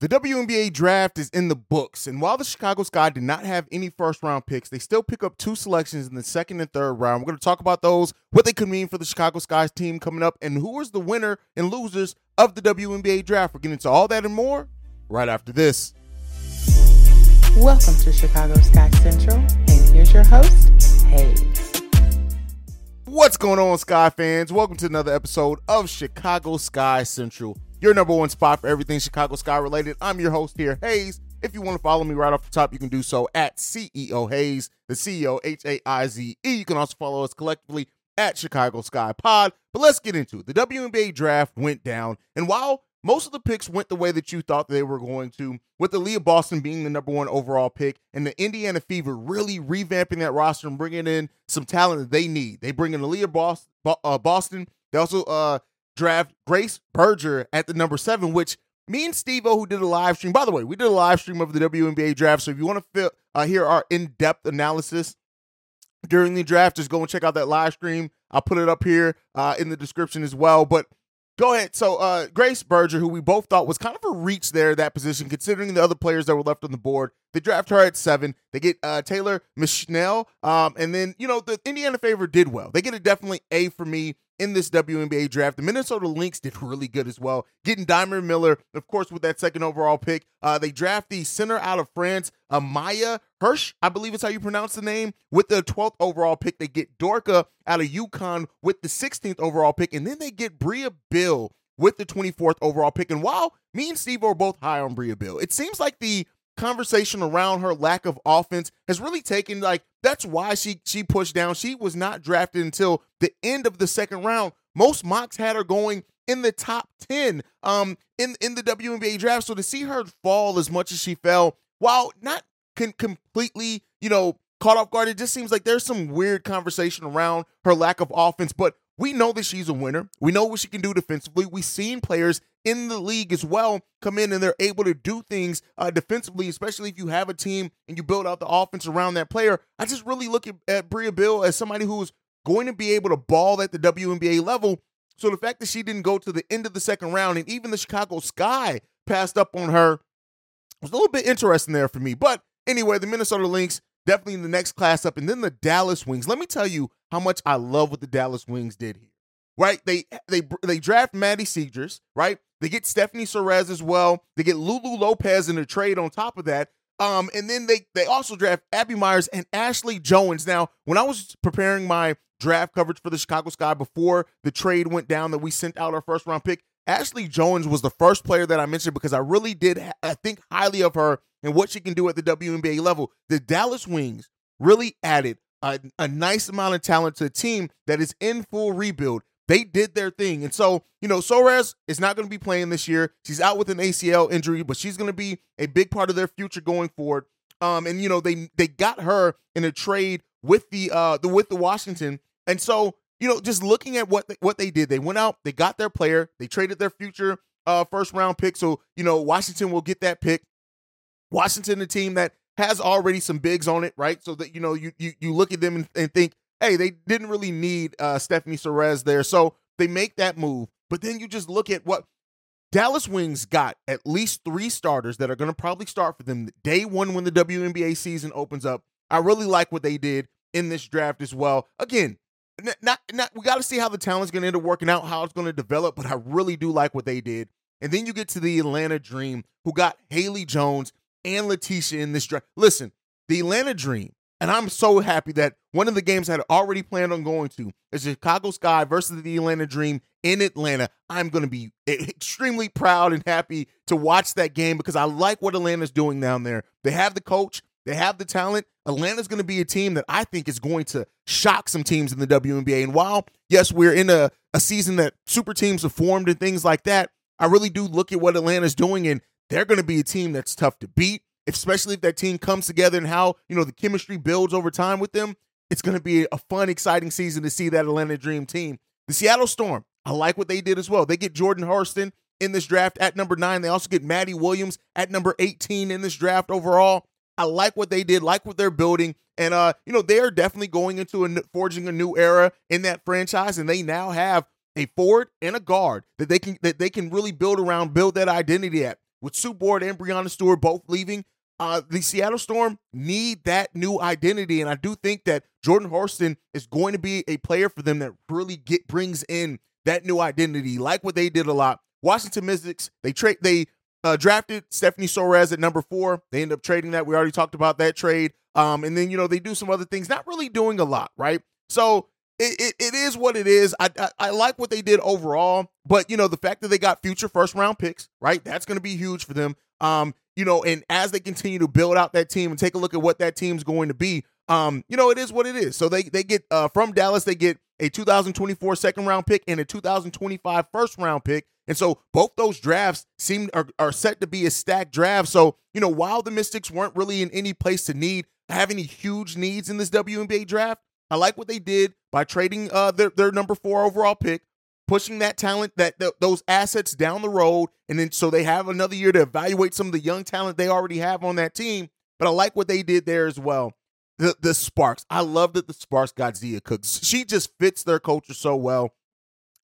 The WNBA draft is in the books, and while the Chicago Sky did not have any first round picks, they still pick up two selections in the second and third round. We're going to talk about those, what they could mean for the Chicago Sky's team coming up, and who is the winner and losers of the WNBA draft. We're getting into all that and more right after this. Welcome to Chicago Sky Central, and here's your host, Haize. What's going on, Sky fans? Welcome to another episode of Chicago Sky Central your number one spot for everything Chicago Sky related. I'm your host here, Haize. If you want to follow me right off the top, you can do so at CEO Haize, the CEO H A I Z E. You can also follow us collectively at Chicago Sky Pod. But let's get into it. The WNBA draft went down, and while most of the picks went the way that you thought they were going to, with Aliyah Boston being the number one overall pick, and the Indiana Fever really revamping that roster and bringing in some talent that they need. They bring in Aliyah Boston. Uh, Boston. They also uh, draft Grace Berger at the number seven, which me and Steve O, who did a live stream. By the way, we did a live stream of the WNBA draft. So if you want to feel, uh, hear our in depth analysis during the draft, just go and check out that live stream. I'll put it up here uh, in the description as well. But go ahead. So uh, Grace Berger, who we both thought was kind of a reach there, that position, considering the other players that were left on the board. They draft her at seven. They get uh, Taylor Mikesell. Um, and then, you know, the Indiana Fever did well. They get a definitely A for me in this WNBA draft. The Minnesota Lynx did really good as well, getting Diamond Miller, of course, with that second overall pick. Uh, they draft the center out of France, Amaya Hirsch, I believe is how you pronounce the name, with the 12th overall pick. They get Dorka out of UConn with the 16th overall pick, and then they get Brea Beal with the 24th overall pick. And while me and Steve are both high on Brea Beal, it seems like the conversation around her lack of offense has really taken like that's why she she pushed down. She was not drafted until the end of the second round. Most mocks had her going in the top 10 um in in the WNBA draft. So to see her fall as much as she fell, while not con- completely, you know, caught off guard, it just seems like there's some weird conversation around her lack of offense, but we know that she's a winner. We know what she can do defensively. We've seen players in the league as well come in and they're able to do things uh, defensively, especially if you have a team and you build out the offense around that player. I just really look at, at Brea Beal as somebody who's going to be able to ball at the WNBA level. So the fact that she didn't go to the end of the second round and even the Chicago Sky passed up on her was a little bit interesting there for me. But anyway, the Minnesota Lynx definitely in the next class up, and then the Dallas Wings. Let me tell you how much I love what the Dallas Wings did here. Right? They they they draft Maddie Siegrist, right? They get Stephanie Soares as well. They get Lulu Lopez in a trade on top of that. Um, and then they they also draft Abby Myers and Ashley Joens. Now, when I was preparing my draft coverage for the Chicago Sky before the trade went down that we sent out our first round pick, Ashley Joens was the first player that I mentioned because I really did I think highly of her and what she can do at the WNBA level. The Dallas Wings really added a, a nice amount of talent to a team that is in full rebuild. They did their thing. And so, you know, Soares is not going to be playing this year. She's out with an ACL injury, but she's going to be a big part of their future going forward. Um, and you know, they they got her in a trade with the uh the with the Washington. And so, you know, just looking at what they, what they did, they went out, they got their player, they traded their future uh first round pick. So, you know, Washington will get that pick. Washington, a team that has already some bigs on it, right? So that you know, you you, you look at them and, and think, hey, they didn't really need uh, Stephanie Soares there. So they make that move. But then you just look at what Dallas Wings got at least three starters that are going to probably start for them day one when the WNBA season opens up. I really like what they did in this draft as well. Again, not, not we got to see how the talent's going to end up working out, how it's going to develop, but I really do like what they did. And then you get to the Atlanta Dream, who got Haley Jones and Laeticia in this draft. Listen, the Atlanta Dream and I'm so happy that one of the games I had already planned on going to is Chicago Sky versus the Atlanta Dream in Atlanta. I'm going to be extremely proud and happy to watch that game because I like what Atlanta's doing down there. They have the coach, they have the talent. Atlanta's going to be a team that I think is going to shock some teams in the WNBA. And while, yes, we're in a, a season that super teams have formed and things like that, I really do look at what Atlanta's doing, and they're going to be a team that's tough to beat especially if that team comes together and how, you know, the chemistry builds over time with them. It's going to be a fun, exciting season to see that Atlanta Dream team. The Seattle Storm, I like what they did as well. They get Jordan Horston in this draft at number nine. They also get Maddie Williams at number 18 in this draft overall. I like what they did, like what they're building. And uh, you know, they are definitely going into a forging a new era in that franchise, and they now have a forward and a guard that they can that they can really build around, build that identity at. with Sue Bird and Breanna Stewart both leaving, uh, the Seattle Storm need that new identity, and I do think that Jordan Horston is going to be a player for them that really get brings in that new identity, like what they did a lot. Washington Mystics, they trade they uh, drafted Stephanie Soares at number four. They end up trading that. We already talked about that trade. Um, and then you know they do some other things, not really doing a lot, right? So it, it, it is what it is. I, I, I like what they did overall, but you know the fact that they got future first round picks, right? That's going to be huge for them. Um, you know, and as they continue to build out that team and take a look at what that team's going to be, um, you know, it is what it is. So they they get uh, from Dallas, they get a 2024 second round pick and a 2025 first round pick. And so both those drafts seem are, are set to be a stacked draft. So, you know, while the Mystics weren't really in any place to need have any huge needs in this WNBA draft, I like what they did by trading uh their, their number four overall pick pushing that talent, that th- those assets down the road, and then so they have another year to evaluate some of the young talent they already have on that team. But I like what they did there as well. The the Sparks, I love that the Sparks got Zia Cooks. She just fits their culture so well,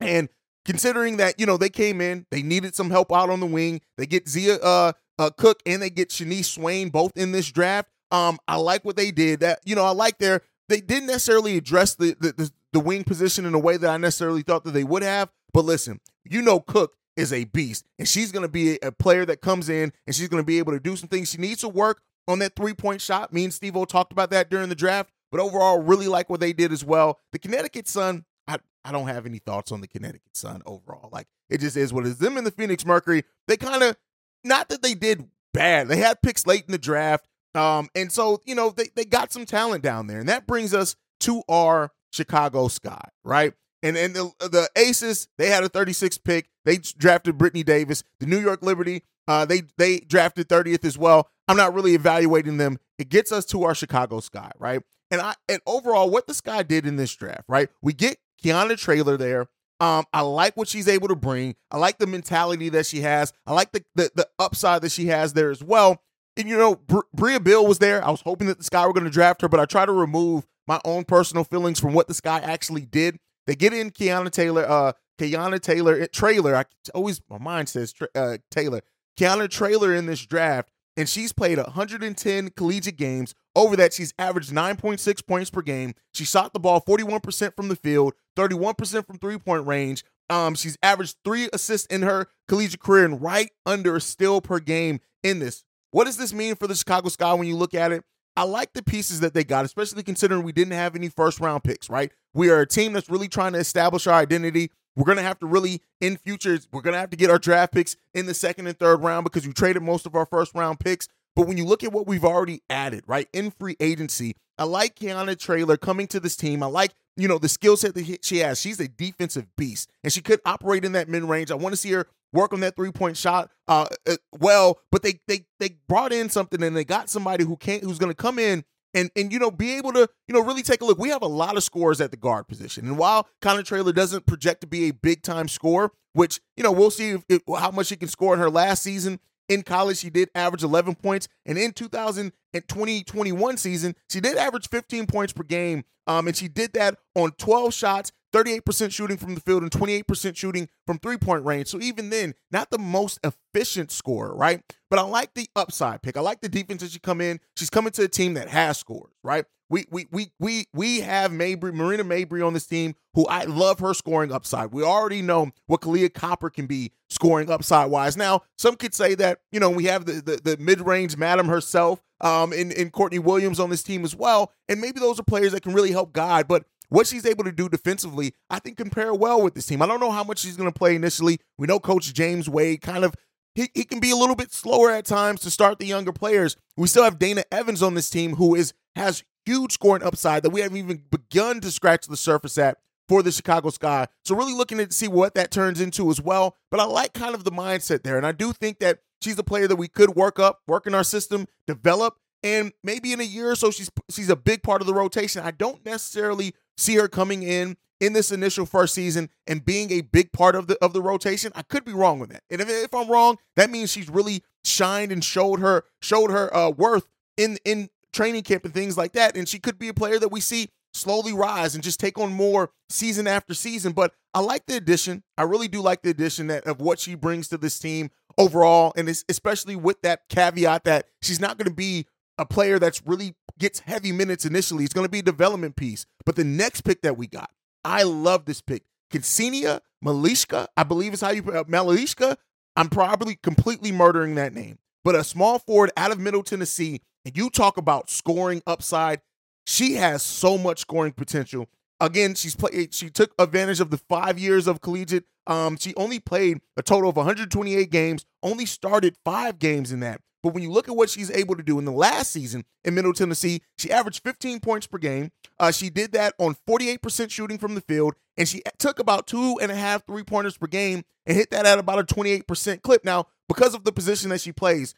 and considering that you know they came in, they needed some help out on the wing. They get Zia uh, uh Cooke and they get Shaneice Swain both in this draft. Um, I like what they did. That you know, I like their they didn't necessarily address the, the the wing position in a way that I necessarily thought that they would have. But listen, you know, Cooke is a beast, and she's going to be a player that comes in and she's going to be able to do some things. She needs to work on that three point shot. Me and Steve O talked about that during the draft, but overall, really like what they did as well. The Connecticut Sun, I, I don't have any thoughts on the Connecticut Sun overall. Like, it just is what it is. Them and the Phoenix Mercury, they kind of, not that they did bad, they had picks late in the draft. Um, and so, you know, they, they got some talent down there. And that brings us to our Chicago Sky, right? And and the, the Aces, they had a 36 pick. They drafted Brittany Davis. The New York Liberty, uh, they they drafted 30th as well. I'm not really evaluating them. It gets us to our Chicago Sky, right? And I and overall, what the Sky did in this draft, right? We get Kayana Traylor there. Um, I like what she's able to bring. I like the mentality that she has. I like the the, the upside that she has there as well. And you know, Br- Brea Beal was there. I was hoping that the Sky were going to draft her, but I try to remove my own personal feelings from what this guy actually did. They get in Kayana Taylor, uh, Kayana Taylor eh, Traylor. I always my mind says uh, Taylor. Kayana Traylor in this draft, and she's played 110 collegiate games. Over that, she's averaged 9.6 points per game. She shot the ball 41% from the field, 31% from three point range. Um, she's averaged three assists in her collegiate career and right under a steal per game in this. What does this mean for the Chicago Sky when you look at it? I like the pieces that they got, especially considering we didn't have any first round picks, right? We are a team that's really trying to establish our identity. We're going to have to really, in futures, we're going to have to get our draft picks in the second and third round because we traded most of our first round picks. But when you look at what we've already added, right, in free agency, I like Kayana Traylor coming to this team. I like, you know, the skill set that she has. She's a defensive beast, and she could operate in that mid range. I want to see her work on that three point shot uh, uh, well. But they they they brought in something and they got somebody who can't who's going to come in and and you know be able to you know really take a look. We have a lot of scores at the guard position, and while Kayana Traylor doesn't project to be a big time scorer, which you know we'll see if, if, how much he can score in her last season. In college, she did average 11 points, and in 2020-21 season, she did average 15 points per game. Um, and she did that on 12 shots, 38% shooting from the field and 28% shooting from three point range. So even then, not the most efficient scorer, right? But I like the upside pick. I like the defense that she come in. She's coming to a team that has scores, right? We we we we we have Mabrey, Marina Mabrey on this team, who I love her scoring upside. We already know what Kahleah Copper can be scoring upside wise. Now, some could say that you know we have the the, the mid range madam herself, um, in in Courtney Williams on this team as well, and maybe those are players that can really help guide. But what she's able to do defensively, I think compare well with this team. I don't know how much she's going to play initially. We know Coach James Wade kind of he, he can be a little bit slower at times to start the younger players. We still have Dana Evans on this team who is has huge scoring upside that we haven't even begun to scratch the surface at for the Chicago Sky. So really looking to see what that turns into as well. But I like kind of the mindset there. And I do think that she's a player that we could work up, work in our system, develop, and maybe in a year or so she's she's a big part of the rotation. I don't necessarily see her coming in in this initial first season and being a big part of the of the rotation. I could be wrong with that. And if, if I'm wrong, that means she's really shined and showed her showed her uh, worth in in training camp and things like that. And she could be a player that we see slowly rise and just take on more season after season. But I like the addition. I really do like the addition that of what she brings to this team overall, and especially with that caveat that she's not going to be a player that's really gets heavy minutes initially. It's going to be a development piece. But the next pick that we got, I love this pick. Kseniya Malashka, I believe is how you uh, Malishka. I'm probably completely murdering that name. But a small forward out of Middle Tennessee, and you talk about scoring upside, she has so much scoring potential. Again, she's played. She took advantage of the five years of collegiate. Um, she only played a total of 128 games. Only started five games in that. But when you look at what she's able to do in the last season in Middle Tennessee, she averaged 15 points per game. Uh, she did that on 48% shooting from the field, and she took about two and a half three pointers per game and hit that at about a 28% clip. Now, because of the position that she plays,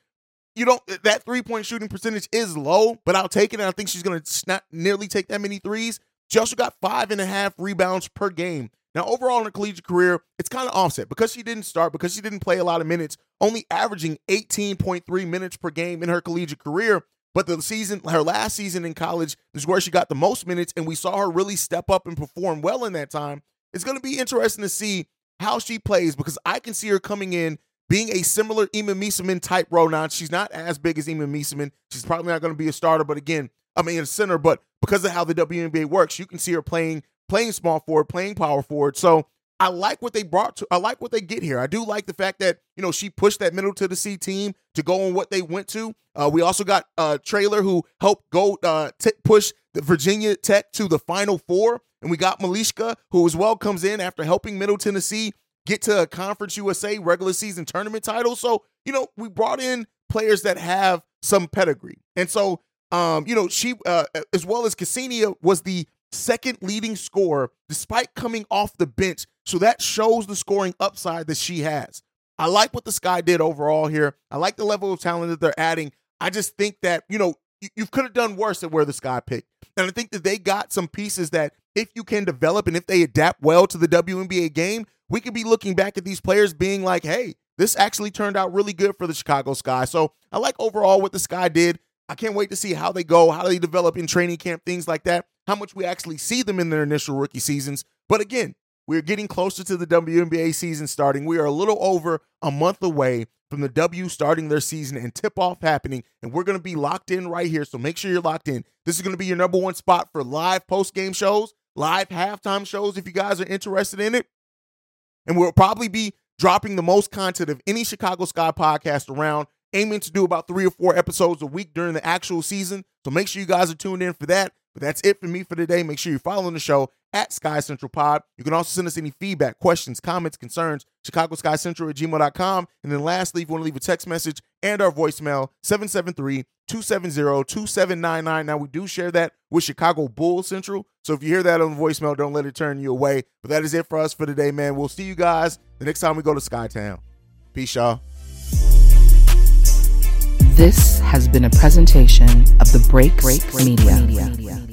you don't that three point shooting percentage is low, but I'll take it. And I think she's to not nearly take that many threes. She also got five and a half rebounds per game. Now, overall in her collegiate career, it's kind of offset because she didn't start, because she didn't play a lot of minutes, only averaging 18.3 minutes per game in her collegiate career. But the season, her last season in college, is where she got the most minutes, and we saw her really step up and perform well in that time. It's going to be interesting to see how she plays because I can see her coming in being a similar Ema Meesseman type role. Now, she's not as big as Ema Meesseman. She's probably not going to be a starter, but again, I mean, a center. But because of how the WNBA works, you can see her playing playing small forward, playing power forward. So I like what they brought to. I like what they get here. I do like the fact that you know she pushed that middle to the C team to go on what they went to. Uh, we also got uh, Traylor who helped go uh, t- push the Virginia Tech to the Final Four, and we got Malashka who as well comes in after helping Middle Tennessee get to a Conference USA regular season tournament title. So, you know, we brought in players that have some pedigree. And so, um, you know, she, uh, as well as Kseniya, was the second leading scorer despite coming off the bench. So that shows the scoring upside that she has. I like what the Sky did overall here. I like the level of talent that they're adding. I just think that, you know, you, you could have done worse at where the Sky picked. And I think that they got some pieces that if you can develop and if they adapt well to the WNBA game, we could be looking back at these players being like, hey, this actually turned out really good for the Chicago Sky. So I like overall what the Sky did. I can't wait to see how they go, how they develop in training camp, things like that, how much we actually see them in their initial rookie seasons. But again, we're getting closer to the WNBA season starting. We are a little over a month away from the W starting their season and tip off happening. And we're going to be locked in right here. So make sure you're locked in. This is going to be your number one spot for live post game shows, live halftime shows if you guys are interested in it and we'll probably be dropping the most content of any Chicago Sky podcast around, aiming to do about three or four episodes a week during the actual season. So make sure you guys are tuned in for that. But that's it for me for today. Make sure you're following the show at Sky Central Pod. You can also send us any feedback, questions, comments, concerns, Chicago Sky Central at gmail.com. And then lastly, if you want to leave a text message and our voicemail, 773 270 2799. Now, we do share that with Chicago Bull Central. So if you hear that on the voicemail, don't let it turn you away. But that is it for us for today, man. We'll see you guys the next time we go to Skytown. Peace, y'all. This has been a presentation of the Break Break Media. Media.